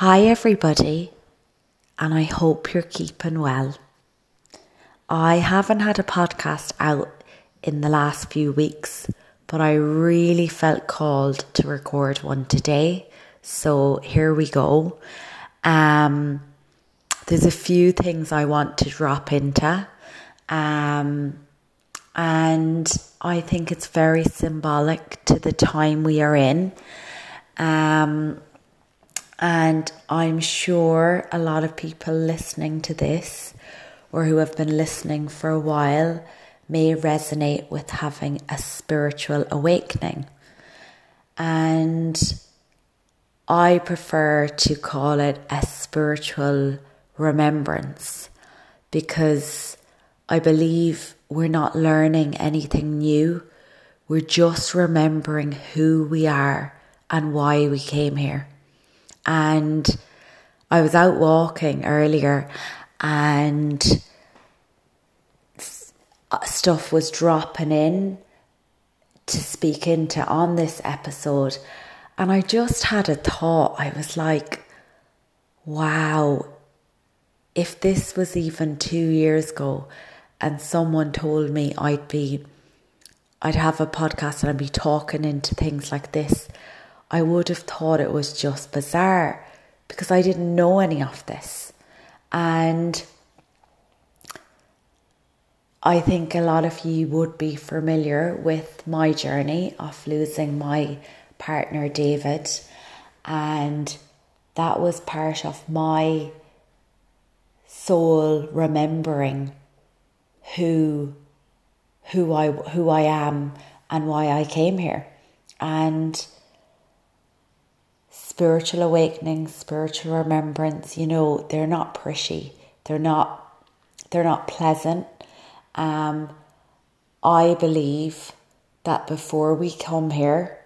Hi, everybody, and I hope you're keeping well. I haven't had a podcast out in the last few weeks, but I really felt called to record one today. So here we go. Um, there's a few things I want to drop into. Um, and I think it's very symbolic to the time we are in. Um, and I'm sure a lot of people listening to this or who have been listening for a while may resonate with having a spiritual awakening. And I prefer to call it a spiritual remembrance because I believe we're not learning anything new. We're just remembering who we are and why we came here. And I was out walking earlier and stuff was dropping in to speak into on this episode. And I just had a thought. I was like, wow, if this was even two years ago and someone told me I'd be, I'd have a podcast and I'd be talking into things like this, I would have thought it was just bizarre because I didn't know any of this. And I think a lot of you would be familiar with my journey of losing my partner, David. And that was part of my soul remembering who who I who I am and why I came here. And spiritual awakening, spiritual remembrance, you know, they're not pretty. They're not they're not pleasant. Um, I believe that before we come here,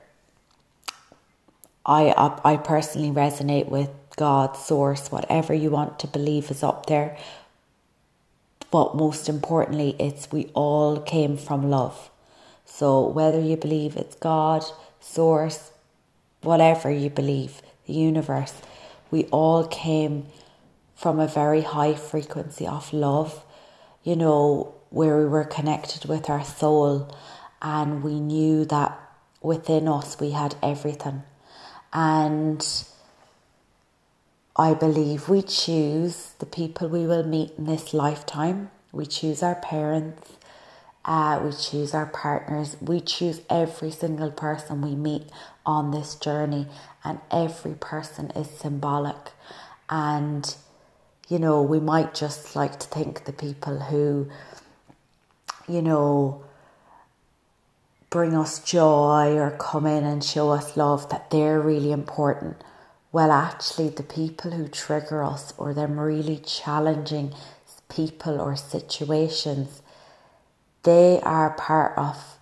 I, I I personally resonate with God, source, whatever you want to believe is up there. But most importantly, it's we all came from love. So whether you believe it's God, source, whatever you believe, the universe, we all came from a very high frequency of love, you know, where we were connected with our soul and we knew that within us we had everything. And I believe we choose the people we will meet in this lifetime. We choose our parents, uh, we choose our partners, we choose every single person we meet on this journey, and every person is symbolic. And you know, we might just like to think the people who, you know, bring us joy or come in and show us love that they're really important. Well, actually, the people who trigger us or them really challenging people or situations they are part of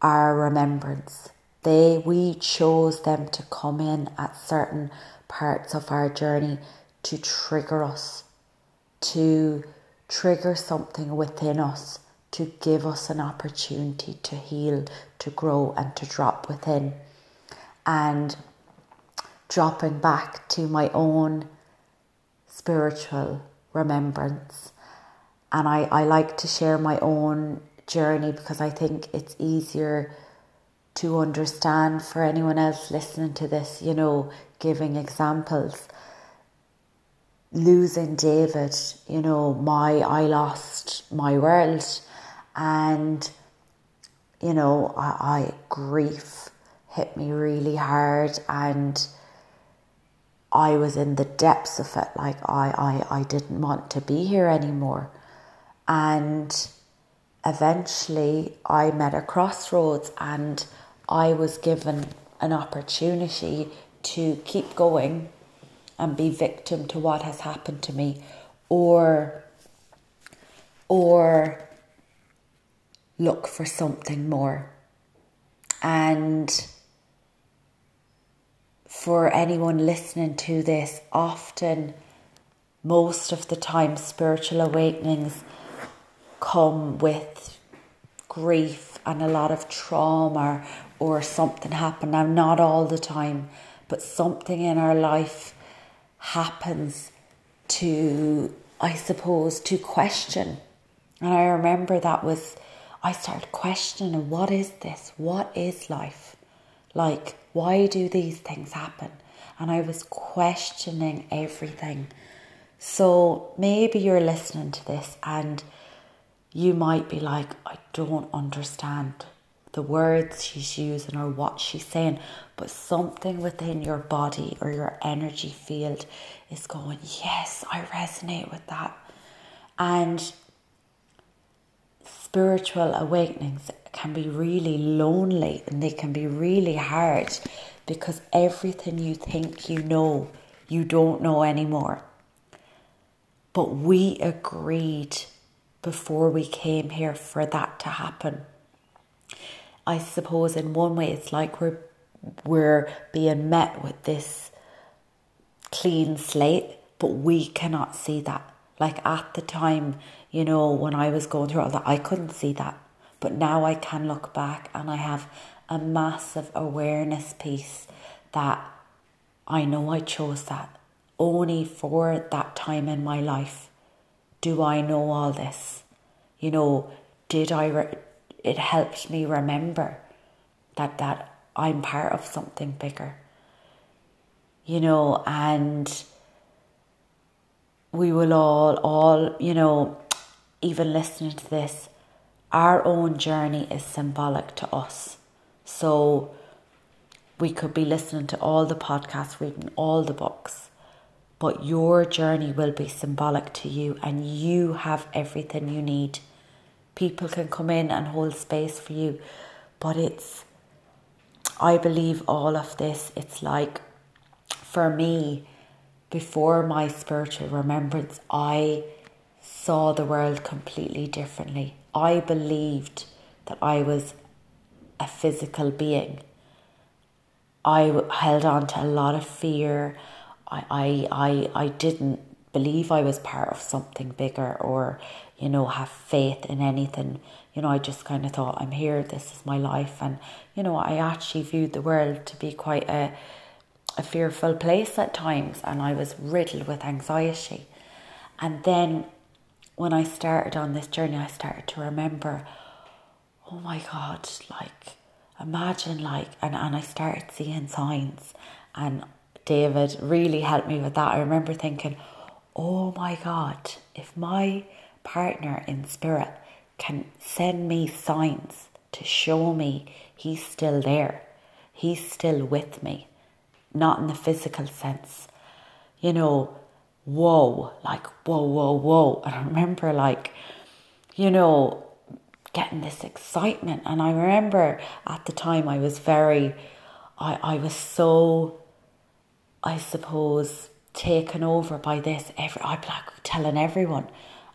our remembrance. They we chose them to come in at certain parts of our journey to trigger us, to trigger something within us, to give us an opportunity to heal, to grow, and to drop within. And dropping back to my own spiritual remembrance and I, I like to share my own journey because I think it's easier to understand for anyone else listening to this, you know, giving examples. Losing David, you know, my I lost my world and you know, I, I grief hit me really hard and I was in the depths of it. Like I, I, I didn't want to be here anymore. And eventually I met a crossroads and I was given an opportunity to keep going and be victim to what has happened to me or or look for something more. And for anyone listening to this often most of the time spiritual awakenings come with grief and a lot of trauma or something happened. Now, not all the time, but something in our life happens to, I suppose, to question. And I remember that was, I started questioning what is this? What is life? Like, why do these things happen? And I was questioning everything. So maybe you're listening to this and you might be like, I don't understand the words she's using or what she's saying, but something within your body or your energy field is going, Yes, I resonate with that. And spiritual awakenings can be really lonely and they can be really hard because everything you think you know, you don't know anymore. But we agreed before we came here for that to happen. I suppose in one way it's like we're we're being met with this clean slate, but we cannot see that. Like at the time, you know, when I was going through all that, I couldn't see that. But now I can look back and I have a massive awareness piece that I know I chose that only for that time in my life. Do I know all this? You know, did I? Re- it helped me remember that that I'm part of something bigger. You know, and we will all, all, you know, even listening to this, our own journey is symbolic to us. So we could be listening to all the podcasts, reading all the books, but your journey will be symbolic to you, and you have everything you need. People can come in and hold space for you, but it's, I believe all of this, it's like for me, before my spiritual remembrance, I saw the world completely differently. I believed that I was a physical being. I held on to a lot of fear. I, I, I, I didn't believe I was part of something bigger or, you know, have faith in anything. You know, I just kind of thought, I'm here, this is my life. And, you know, I actually viewed the world to be quite a, a fearful place at times. And I was riddled with anxiety. And then when I started on this journey, I started to remember, oh my God, like, imagine, like, and, and I started seeing signs. And David really helped me with that. I remember thinking, oh my God, if my partner in spirit can send me signs to show me he's still there, he's still with me, not in the physical sense, you know, whoa, like, whoa, whoa, whoa. And I remember, like, you know, getting this excitement. And I remember at the time I was very, I, I was so, I suppose, taken over by this. Every, be like telling everyone.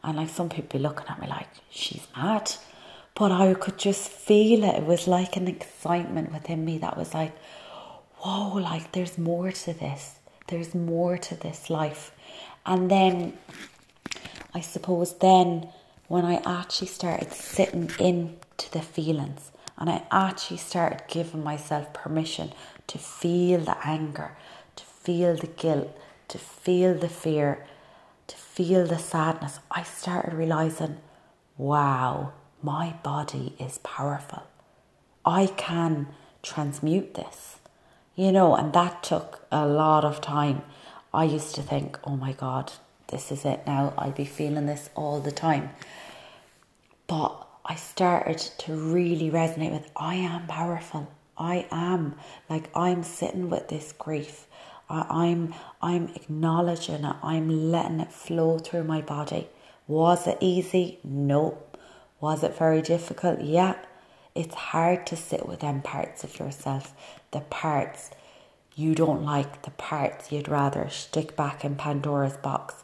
And like some people looking at me like, she's mad. But I could just feel it. It was like an excitement within me that was like, whoa, like there's more to this. There's more to this life. And then I suppose then when I actually started sitting into the feelings and I actually started giving myself permission to feel the anger, feel the guilt, to feel the fear, to feel the sadness, I started realizing, wow, my body is powerful. I can transmute this, you know, and that took a lot of time I used to think, oh my God, this is it now. I'll be feeling this all the time. But I started to really resonate with I am powerful. I am like I'm sitting with this grief. I, am I'm acknowledging it. I'm letting it flow through my body. Was it easy? No. Was it very difficult? Yeah. It's hard to sit with them parts of yourself, the parts you don't like the parts you'd rather stick back in Pandora's box.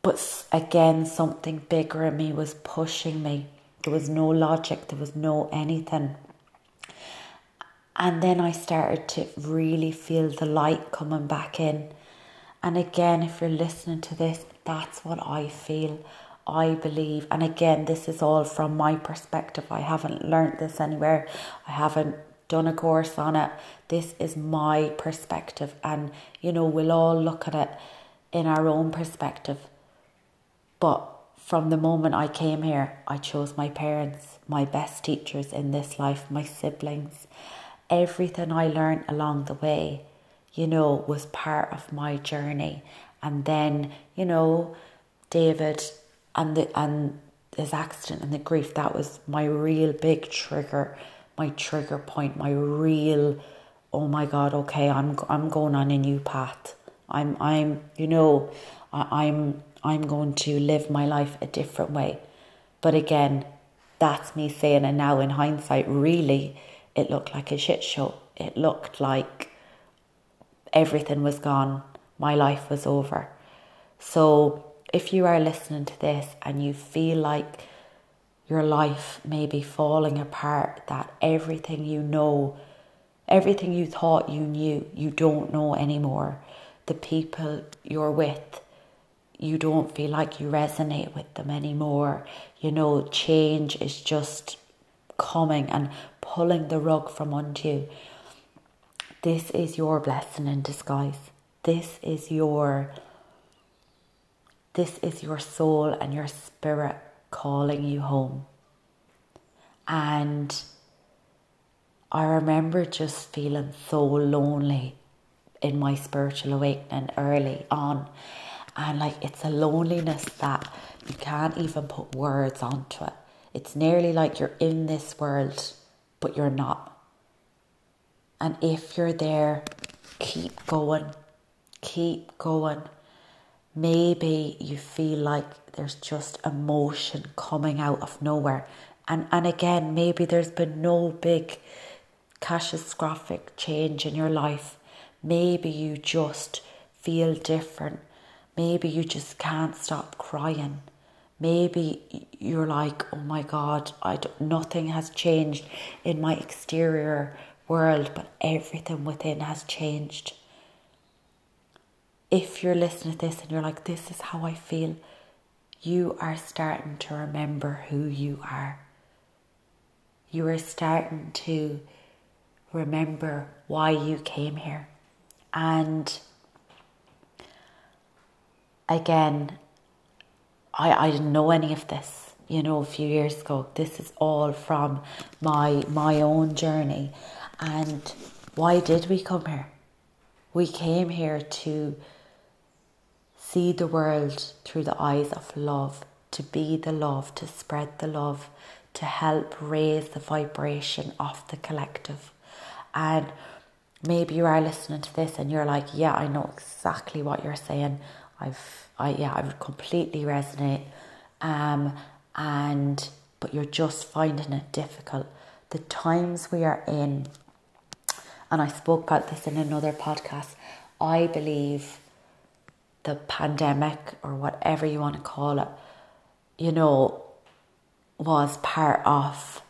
But again, something bigger in me was pushing me. There was no logic, there was no anything. And then I started to really feel the light coming back in. And again, if you're listening to this, that's what I feel. I believe, and again, this is all from my perspective. I haven't learned this anywhere. I haven't done a course on it. This is my perspective, and you know, we'll all look at it in our own perspective. But from the moment I came here, I chose my parents, my best teachers in this life, my siblings. Everything I learned along the way, you know, was part of my journey. And then, you know, David and the and his accident and the grief, that was my real big trigger, my trigger point, my real oh my god, okay, I'm I'm going on a new path. I'm I'm you know, I, I'm I'm going to live my life a different way. But again, that's me saying it now in hindsight, really it looked like a shit show. It looked like everything was gone. My life was over. So if you are listening to this and you feel like your life may be falling apart, that everything you know, everything you thought you knew, you don't know anymore. The people you're with, you don't feel like you resonate with them anymore. You know, change is just coming and pulling the rug from under you. This is your blessing in disguise. This is your this is your soul and your spirit calling you home. And I remember just feeling so lonely in my spiritual awakening early on. And like it's a loneliness that you can't even put words onto it. It's nearly like you're in this world, but you're not. And if you're there, keep going, keep going maybe you feel like there's just emotion coming out of nowhere. And, and again, maybe there's been no big catastrophic change in your life. Maybe you just feel different. Maybe you just can't stop crying. Maybe you're like, oh my God, I nothing has changed in my exterior world, but everything within has changed if you're listening to this and you're like, this is how I feel, you are starting to remember who you are. You are starting to remember why you came here. And again, I, I didn't know any of this, you know, a few years ago. This is all from my my own journey. And why did we come here? We came here to see the world through the eyes of love, to be the love, to spread the love, to help raise the vibration of the collective. And maybe you are listening to this and you're like, yeah, I know exactly what you're saying. I've, I, yeah, I would completely resonate. Um, and, but you're just finding it difficult. The times we are in, and I spoke about this in another podcast, I believe the pandemic or whatever you want to call it, you know, was part of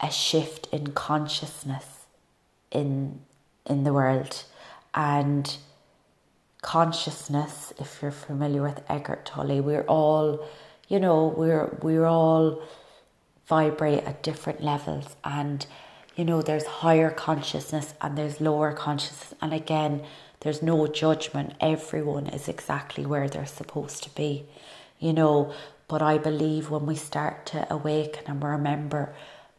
a shift in consciousness in in the world and consciousness if you're familiar with Eckhart Tolle we're all you know we're we're all vibrate at different levels and you know there's higher consciousness and there's lower consciousness and again there's no judgment. Everyone is exactly where they're supposed to be, you know. But I believe when we start to awaken and remember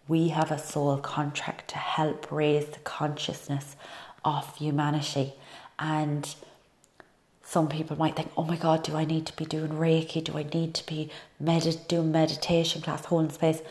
we have a soul contract to help raise the consciousness of humanity. And some people might think, oh my God, do I need to be doing Reiki? Do I need to be med- doing meditation class, holding space?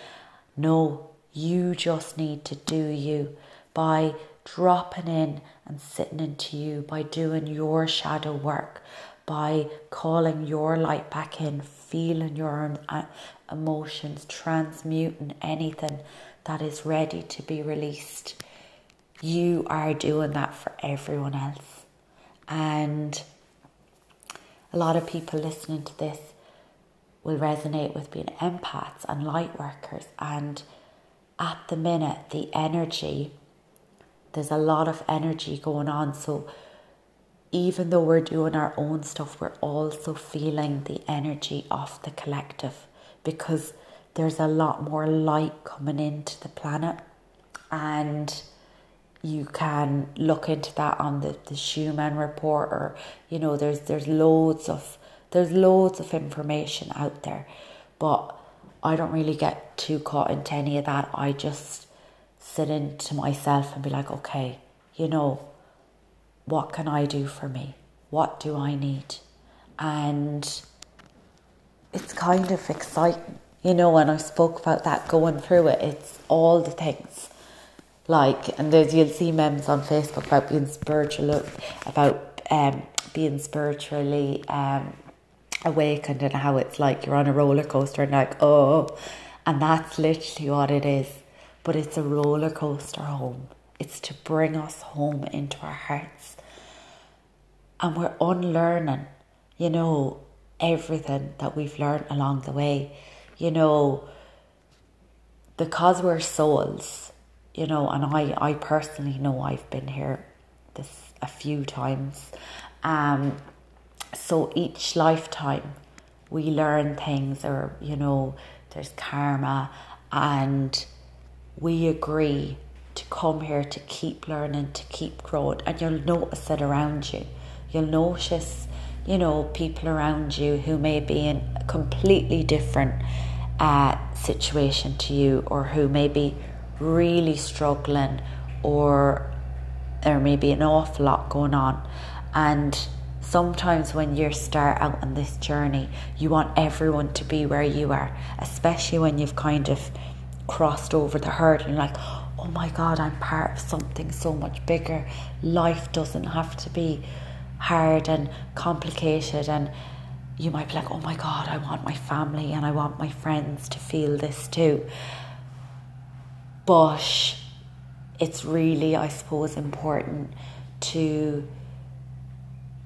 No, you just need to do you by dropping in and sitting into you, by doing your shadow work, by calling your light back in, feeling your uh, emotions, transmuting anything that is ready to be released. You are doing that for everyone else. And a lot of people listening to this will resonate with being empaths and light workers. And at the minute, the energy there's a lot of energy going on. So even though we're doing our own stuff, we're also feeling the energy of the collective because there's a lot more light coming into the planet. and you can look into that on the, the Schumann report or you know there's there's loads of there's loads of information out there. But I don't really get too caught into any of that. I just sit into myself and be like okay you know what can I do for me? What do I need? And it's kind of exciting you know when I spoke about that going through it it's all the things like and there's you'll see memes on Facebook about being spiritual about um, being spiritually um, awakened and how it's like you're on a roller coaster and like oh and that's literally what it is. But it's a roller coaster home. It's to bring us home into our hearts. And we're unlearning you know everything that we've learned along the way. You know because we're souls you know, and I, I personally know I've been here this a few times. Um, so each lifetime we learn things, or you know, there's karma, and we agree to come here to keep learning, to keep growing, and you'll notice it around you. You'll notice, you know, people around you who may be in a completely different uh, situation to you, or who may be really struggling or there may be an awful lot going on. And sometimes when you start out on this journey you want everyone to be where you are especially when you've kind of crossed over the hurdle and like oh my god i'm part of something so much bigger. Life doesn't have to be hard and complicated. And you might be like oh my god i want my family and i want my friends to feel this too but it's really, I suppose, important to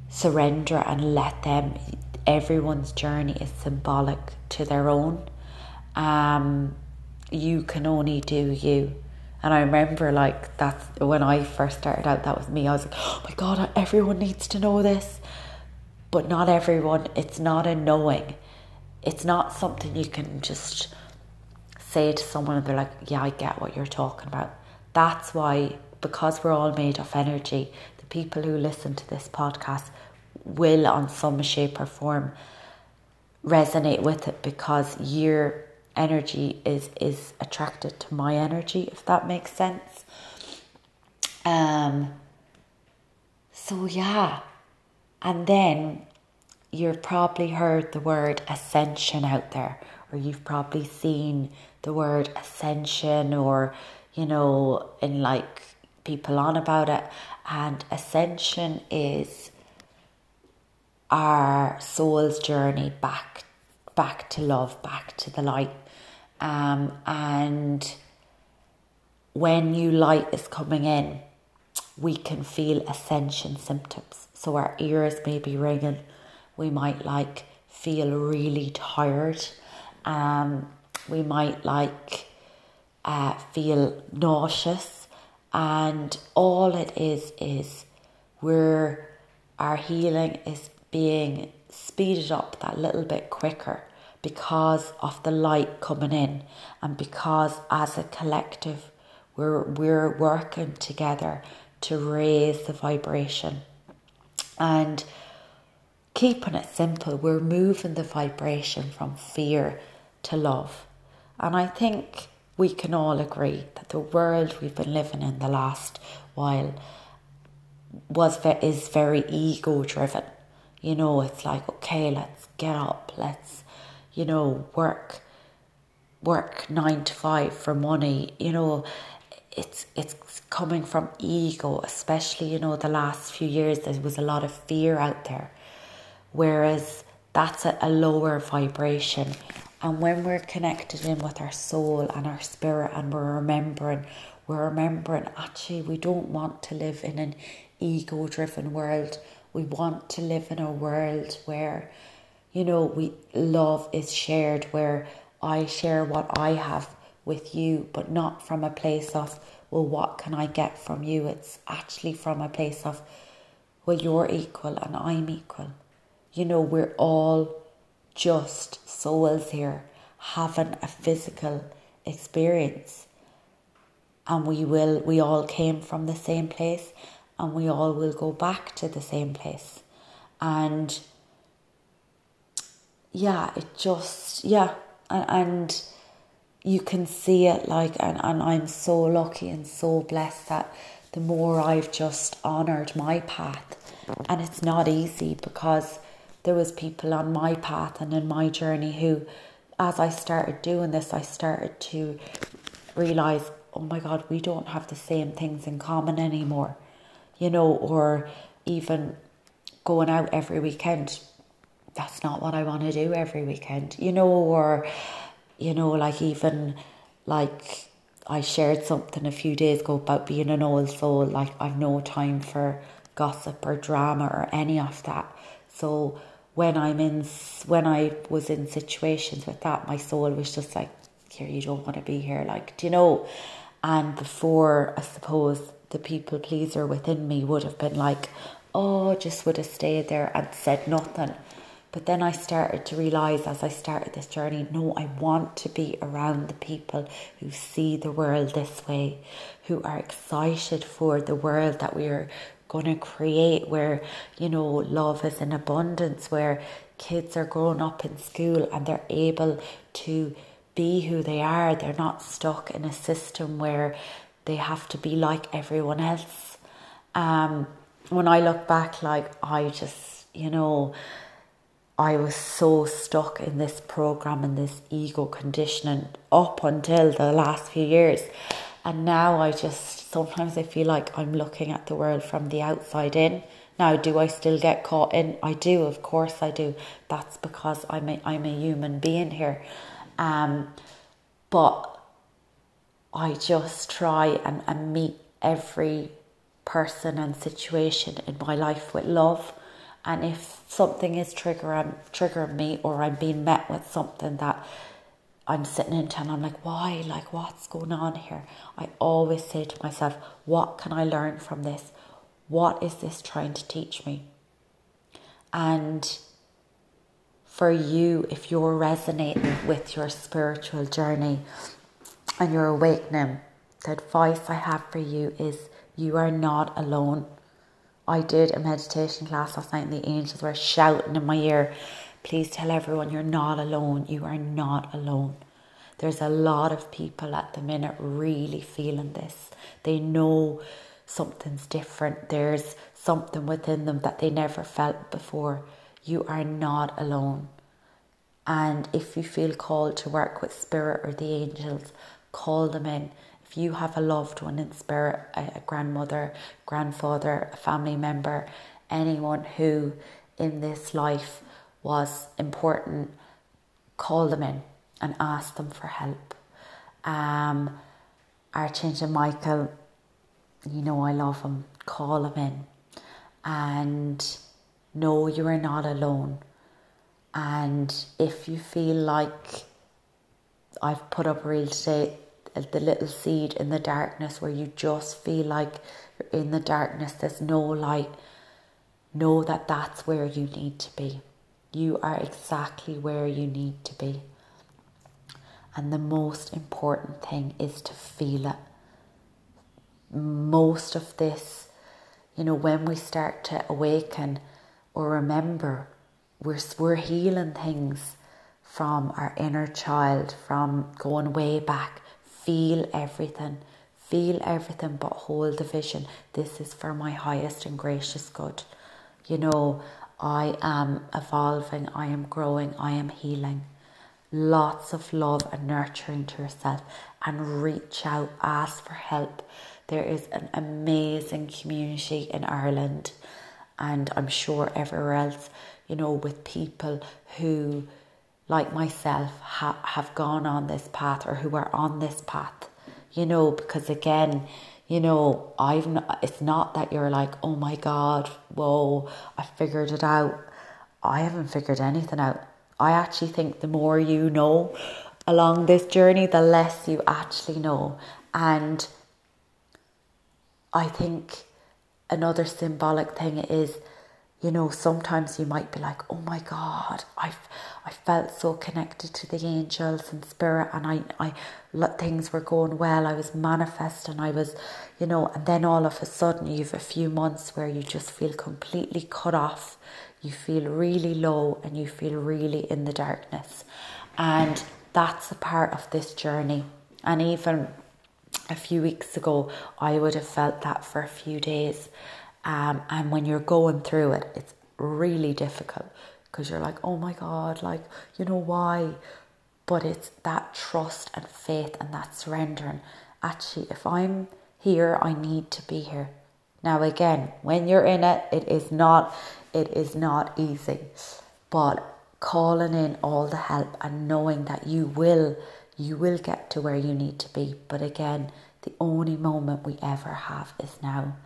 surrender and let them. Everyone's journey is symbolic to their own. Um, you can only do you. And I remember, like, that's when I first started out, that was me. I was like, oh my God, everyone needs to know this. But not everyone, it's not a knowing. It's not something you can just say to someone and they're like, yeah, I get what you're talking about. That's why, because we're all made of energy, the people who listen to this podcast will, on some shape or form, resonate with it because your energy is is attracted to my energy, if that makes sense. Um. So yeah, and then you've probably heard the word ascension out there, or you've probably seen the word ascension or, you know, in like people on about it. And ascension is our soul's journey back back to love, back to the light. Um, and when new light is coming in, we can feel ascension symptoms. So our ears may be ringing. We might like feel really tired. Um, we might like uh, feel nauseous, and all it is is we're our healing is being speeded up that little bit quicker because of the light coming in and because as a collective we're we're working together to raise the vibration and keeping it simple we're moving the vibration from fear to love and I think we can all agree that the world we've been living in the last while was is very ego driven. You know, it's like okay, let's get up, let's you know work, work nine to five for money. You know, it's it's coming from ego, especially you know the last few years. There was a lot of fear out there, whereas that's a, a lower vibration and when we're connected in with our soul and our spirit and we're remembering, we're remembering actually we don't want to live in an ego driven world. We want to live in a world where, you know, we love is shared, where I share what I have with you, but not from a place of, well, what can I get from you? It's actually from a place of, well, you're equal and I'm equal. You know, we're all just souls here having a physical experience. and we will we all came from the same place and we all will go back to the same place and yeah it just yeah and, and you can see it like and, and i'm so lucky and so blessed that the more i've just honored my path and it's not easy because there was people on my path and in my journey who as i started doing this i started to realize oh my God, we don't have the same things in common anymore, you know, or even going out every weekend. That's not what I want to do every weekend, you know, or, you know, like even like I shared something a few days ago about being an old soul, like I've no time for gossip or drama or any of that. So when I'm in, when I was in situations with that, my soul was just like, here, you don't want to be here. Like, do you know? And before, I suppose, the people pleaser within me would have been like, oh, just would have stayed there and said nothing. But then I started to realise as I started this journey, no, I want to be around the people who see the world this way, who are excited for the world that we are going to create, where, you know, love is in abundance, where kids are growing up in school and they're able to be who they are. They're not stuck in a system where they have to be like everyone else. Um, when I look back, like I just, you know, I was so stuck in this program and this ego conditioning up until the last few years. And now I just sometimes I feel like I'm looking at the world from the outside in. Now, do I still get caught in? I do, of course I do. That's because I'm a, I'm a human being here. Um, but I just try and, and meet every person and situation in my life with love. And if something is triggering triggering me or I'm being met with something that I'm sitting into and I'm like, why? Like what's going on here? I always say to myself, what can I learn from this? What is this trying to teach me? And for you if you're resonating with your spiritual journey and your awakening. The advice I have for you is you are not alone. I did a meditation class last night and the angels were shouting in my ear, please tell everyone you're not alone. You are not alone. There's a lot of people at the minute really feeling this. They know something's different. There's something within them that they never felt before. You are not alone. And if you feel called to work with spirit or the angels, call them in. If you have a loved one in spirit, a, grandmother, grandfather, a family member, anyone who in this life was important, call them in and ask them for help. Um, Archangel Michael, you know I love him, call him in and know you are not alone. And if you feel like I've put up a reel the little seed in the darkness where you just feel like you're in the darkness, there's no light, know that that's where you need to be. You are exactly where you need to be. And the most important thing is to feel it. Most of this, you know, when we start to awaken or remember we're, we're healing things from our inner child, from going way back. Feel everything. Feel everything, but hold the vision. This is for my highest and gracious good. You know, I am evolving, I am growing, I am healing. Lots of love and nurturing to yourself and reach out, ask for help. There is an amazing community in Ireland and I'm sure everywhere else you know, with people who, like myself, ha- have gone on this path or who are on this path, you know, because again, you know, I've not, it's not that you're like, oh my God, whoa, I figured it out. I haven't figured anything out. I actually think the more you know along this journey, the less you actually know. And I think another symbolic thing is you know, sometimes you might be like, oh my God, I, I felt so connected to the angels and spirit, and I, I, things were going well. I was manifesting, I was, you know, and then all of a sudden you've a few months where you just feel completely cut off. You feel really low and you feel really in the darkness. And that's a part of this journey. And even a few weeks ago, I would have felt that for a few days. Um, and when you're going through it, it's really difficult because you're like, oh my God, like, you know why? But it's that trust and faith and that surrendering. Actually, if I'm here, I need to be here. Now, again, when you're in it, it is not, it is not easy. But calling in all the help and knowing that you will, you will get to where you need to be. But again, the only moment we ever have is now.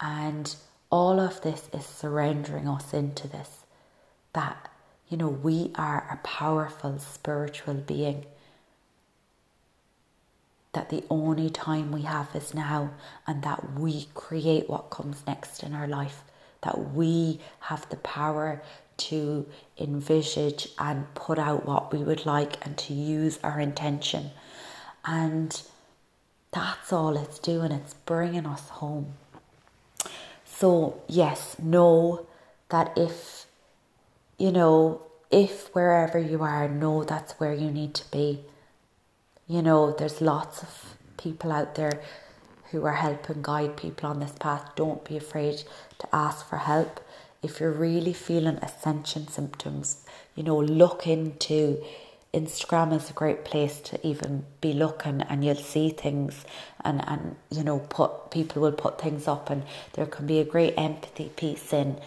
And all of this is surrendering us into this that, you know, we are a powerful spiritual being. That the only time we have is now, and that we create what comes next in our life. That we have the power to envisage and put out what we would like and to use our intention. And that's all it's doing, it's bringing us home. So, yes, know that if, you know, if wherever you are, know that's where you need to be. You know, there's lots of people out there who are helping guide people on this path. Don't be afraid to ask for help. If you're really feeling ascension symptoms, you know, look into Instagram is a great place to even be looking and you'll see things and, and you know put people will put things up and there can be a great empathy piece in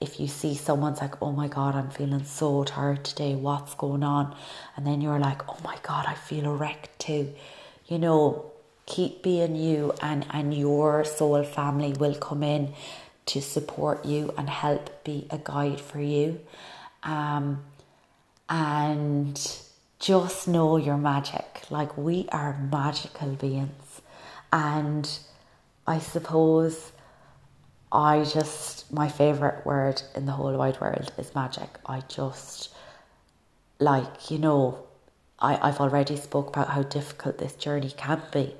if you see someone's like, Oh my god, I'm feeling so tired today, what's going on? And then you're like, Oh my god, I feel a wreck too. You know, keep being you and, and your soul family will come in to support you and help be a guide for you. Um, and just know your magic. Like we are magical beings. And I suppose I just, my favourite word in the whole wide world is magic. I just, like, you know, I, I've already spoke about how difficult this journey can be.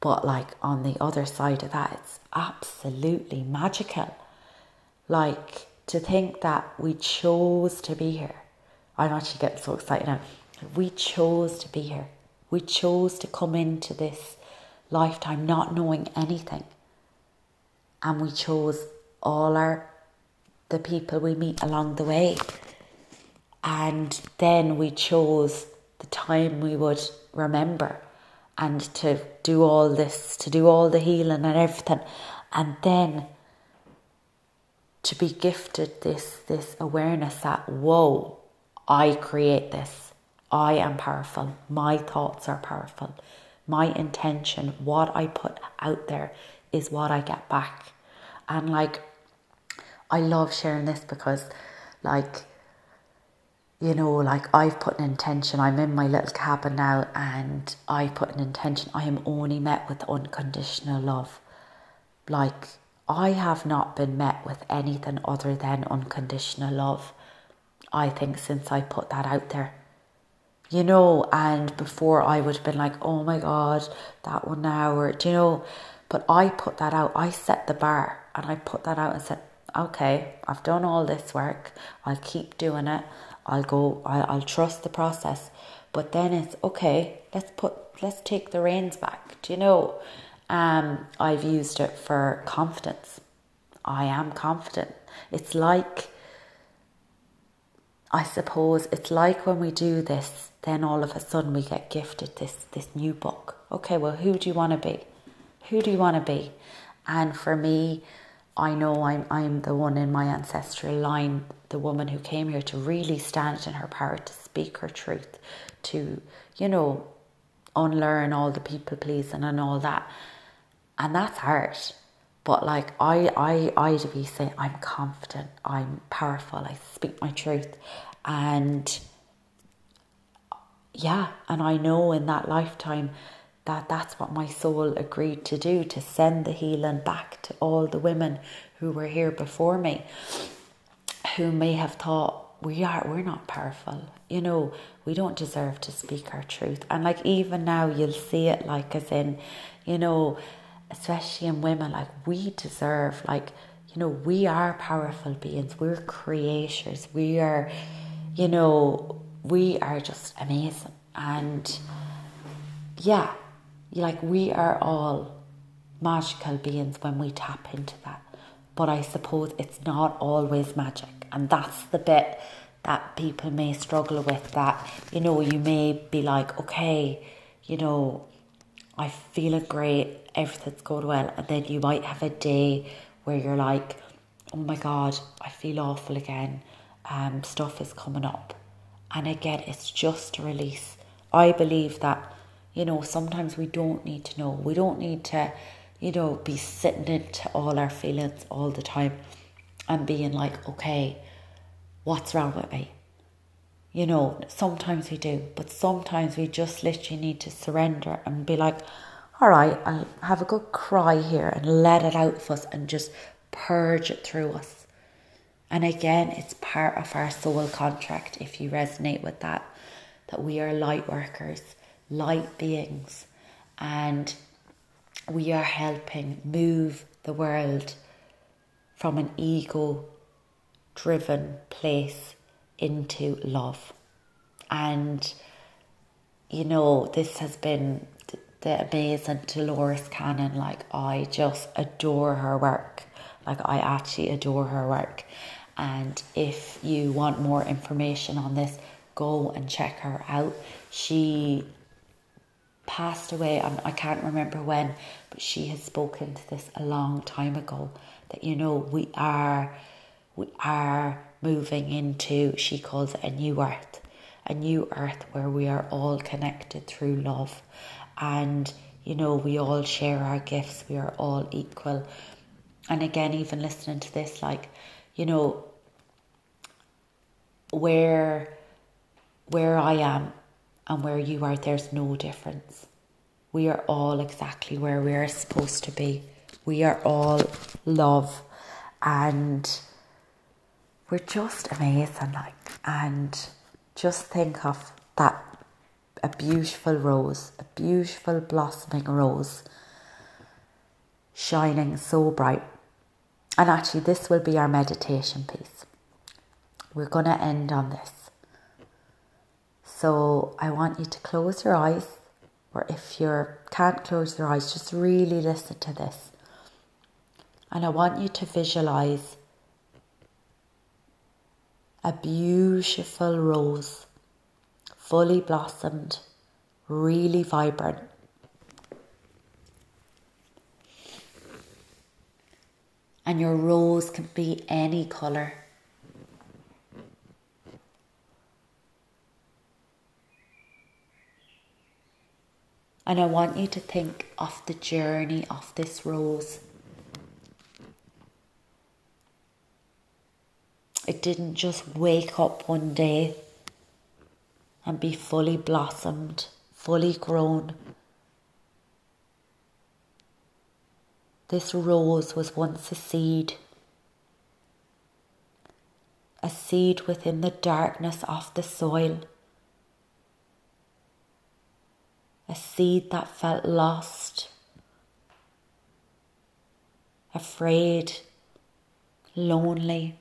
But like on the other side of that, it's absolutely magical. Like to think that we chose to be here. I'm actually getting so excited now. We chose to be here. We chose to come into this lifetime not knowing anything. And we chose all our the people we meet along the way. And then we chose the time we would remember and to do all this, to do all the healing and everything. And then to be gifted this this awareness that whoa, I create this. I am powerful. My thoughts are powerful. My intention, what I put out there, is what I get back. And like, I love sharing this because, like, you know, like I've put an intention. I'm in my little cabin now, and I put an intention. I am only met with unconditional love. Like, I have not been met with anything other than unconditional love. I think since I put that out there you know, and before I would have been like, oh my God, that one now, do you know, but I put that out, I set the bar and I put that out and said, okay, I've done all this work, I'll keep doing it, I'll go, I'll, I'll trust the process, but then it's okay, let's put, let's take the reins back, do you know? Um, I've used it for confidence. I am confident. It's like, I suppose it's like when we do this then all of a sudden we get gifted this this new book. Okay, well, who do you want to be? Who do you want to be? And for me, I know I'm I'm the one in my ancestral line, the woman who came here to really stand in her power, to speak her truth, to you know, unlearn all the people pleasing and all that, and that's hard. But like I I I to be saying I'm confident, I'm powerful, I speak my truth, and yeah, and I know in that lifetime that that's what my soul agreed to do to send the healing back to all the women who were here before me. who may have thought we are we're not powerful. You know we don't deserve to speak our truth. And like even now you'll see it like as in you know especially in women like we deserve like you know we are powerful beings. We're creators we are you know we are just amazing and yeah like we are all magical beings when we tap into that but i suppose it's not always magic and that's the bit that people may struggle with that, you know, you may be like, okay, you know, I feel great, everything's going well. And then you might have a day where you're like, oh my God, I feel awful again. Um, stuff is coming up. And again, it's just a release. I believe that, you know, sometimes we don't need to know. We don't need to, you know, be sitting into all our feelings all the time and being like, okay, what's wrong with me? You know, sometimes we do, but sometimes we just literally need to surrender and be like, all right, I'll have a good cry here and let it out of us and just purge it through us. And again, it's part of our soul contract, if you resonate with that, that we are light workers, light beings, and we are helping move the world from an ego driven place into love. And, you know, this has been the amazing Dolores Cannon. Like, I just adore her work. Like, I actually adore her work. And if you want more information on this, go and check her out. She passed away, and I can't remember when, but she has spoken to this a long time ago that, you know, we are we are moving into, she calls it a new earth, a new earth where we are all connected through love. And, you know, we all share our gifts, we are all equal. And again, even listening to this, like, you know, where where I am and where you are, there's no difference. We are all exactly where we are supposed to be. We are all love and we're just amazing, like, and just think of that a beautiful rose, a beautiful blossoming rose, shining so bright. And actually, this will be our meditation piece. We're going to end on this. So, I want you to close your eyes, or if you can't close your eyes, just really listen to this. And I want you to visualize a beautiful rose, fully blossomed, really vibrant. And your rose can be any colour. And I want you to think of the journey of this rose. It didn't just wake up one day and be fully blossomed, fully grown. This rose was once a seed, a seed within the darkness of the soil, a seed that felt lost, afraid, lonely.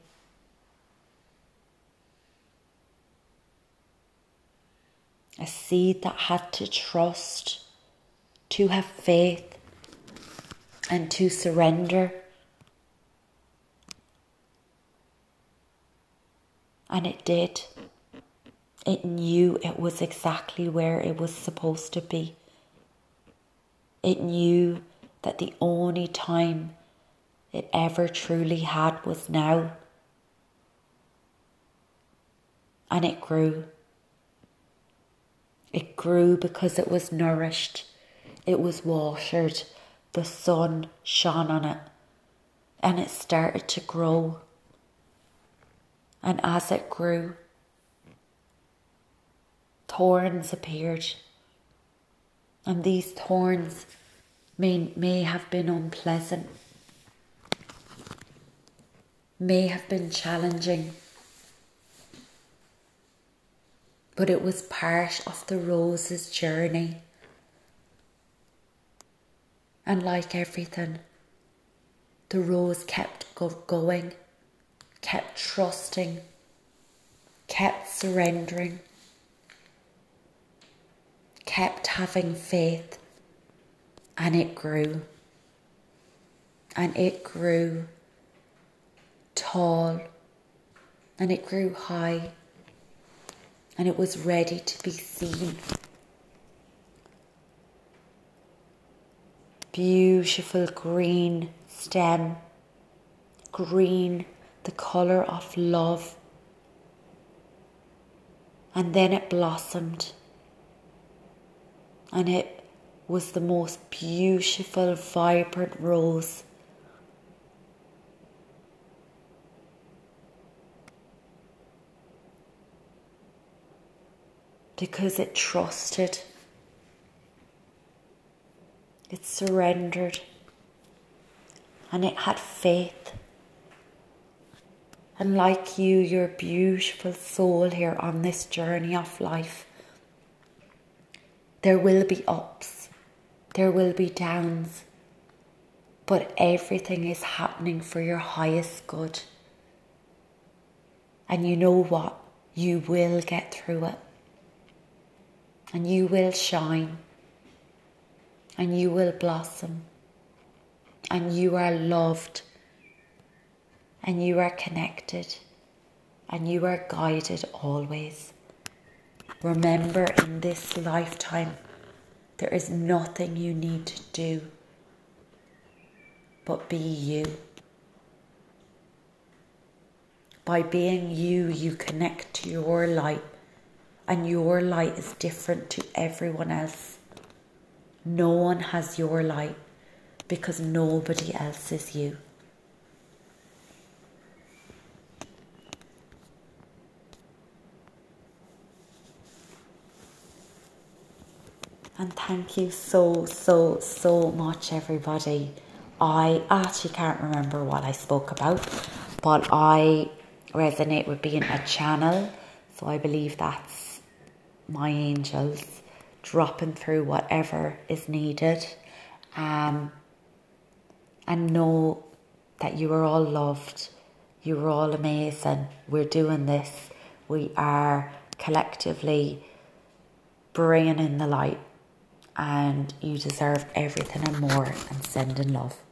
a seed that had to trust, to have faith, and to surrender. And it did. It knew it was exactly where it was supposed to be. It knew that the only time it ever truly had was now. And it grew. It grew because it was nourished, it was watered, the sun shone on it, and it started to grow. And as it grew, thorns appeared. And these thorns may, may have been unpleasant, may have been challenging, but it was part of the rose's journey. And like everything, the rose kept go- going, kept trusting, kept surrendering kept having faith, and it grew. And it grew tall, and it grew high, and it was ready to be seen. Beautiful green stem, green, the colour of love. And then it blossomed, and it was the most beautiful, vibrant rose. Because it trusted, it surrendered and it had faith. And like you, your beautiful soul here on this journey of life, there will be ups, there will be downs, but everything is happening for your highest good. And you know what? You will get through it. And you will shine. And you will blossom and you are loved and you are connected and you are guided always. Remember, in this lifetime, there is nothing you need to do but be you. By being you, you connect to your light, and your light is different to everyone else. No one has your light because nobody else is you. And thank you so, so, so much, everybody. I actually can't remember what I spoke about, but I resonate with being a channel. So I believe that's my angels dropping through whatever is needed. Um, and know that you are all loved. You are all amazing. We're doing this. We are collectively bringing in the light, and you deserve everything and more. And send in love.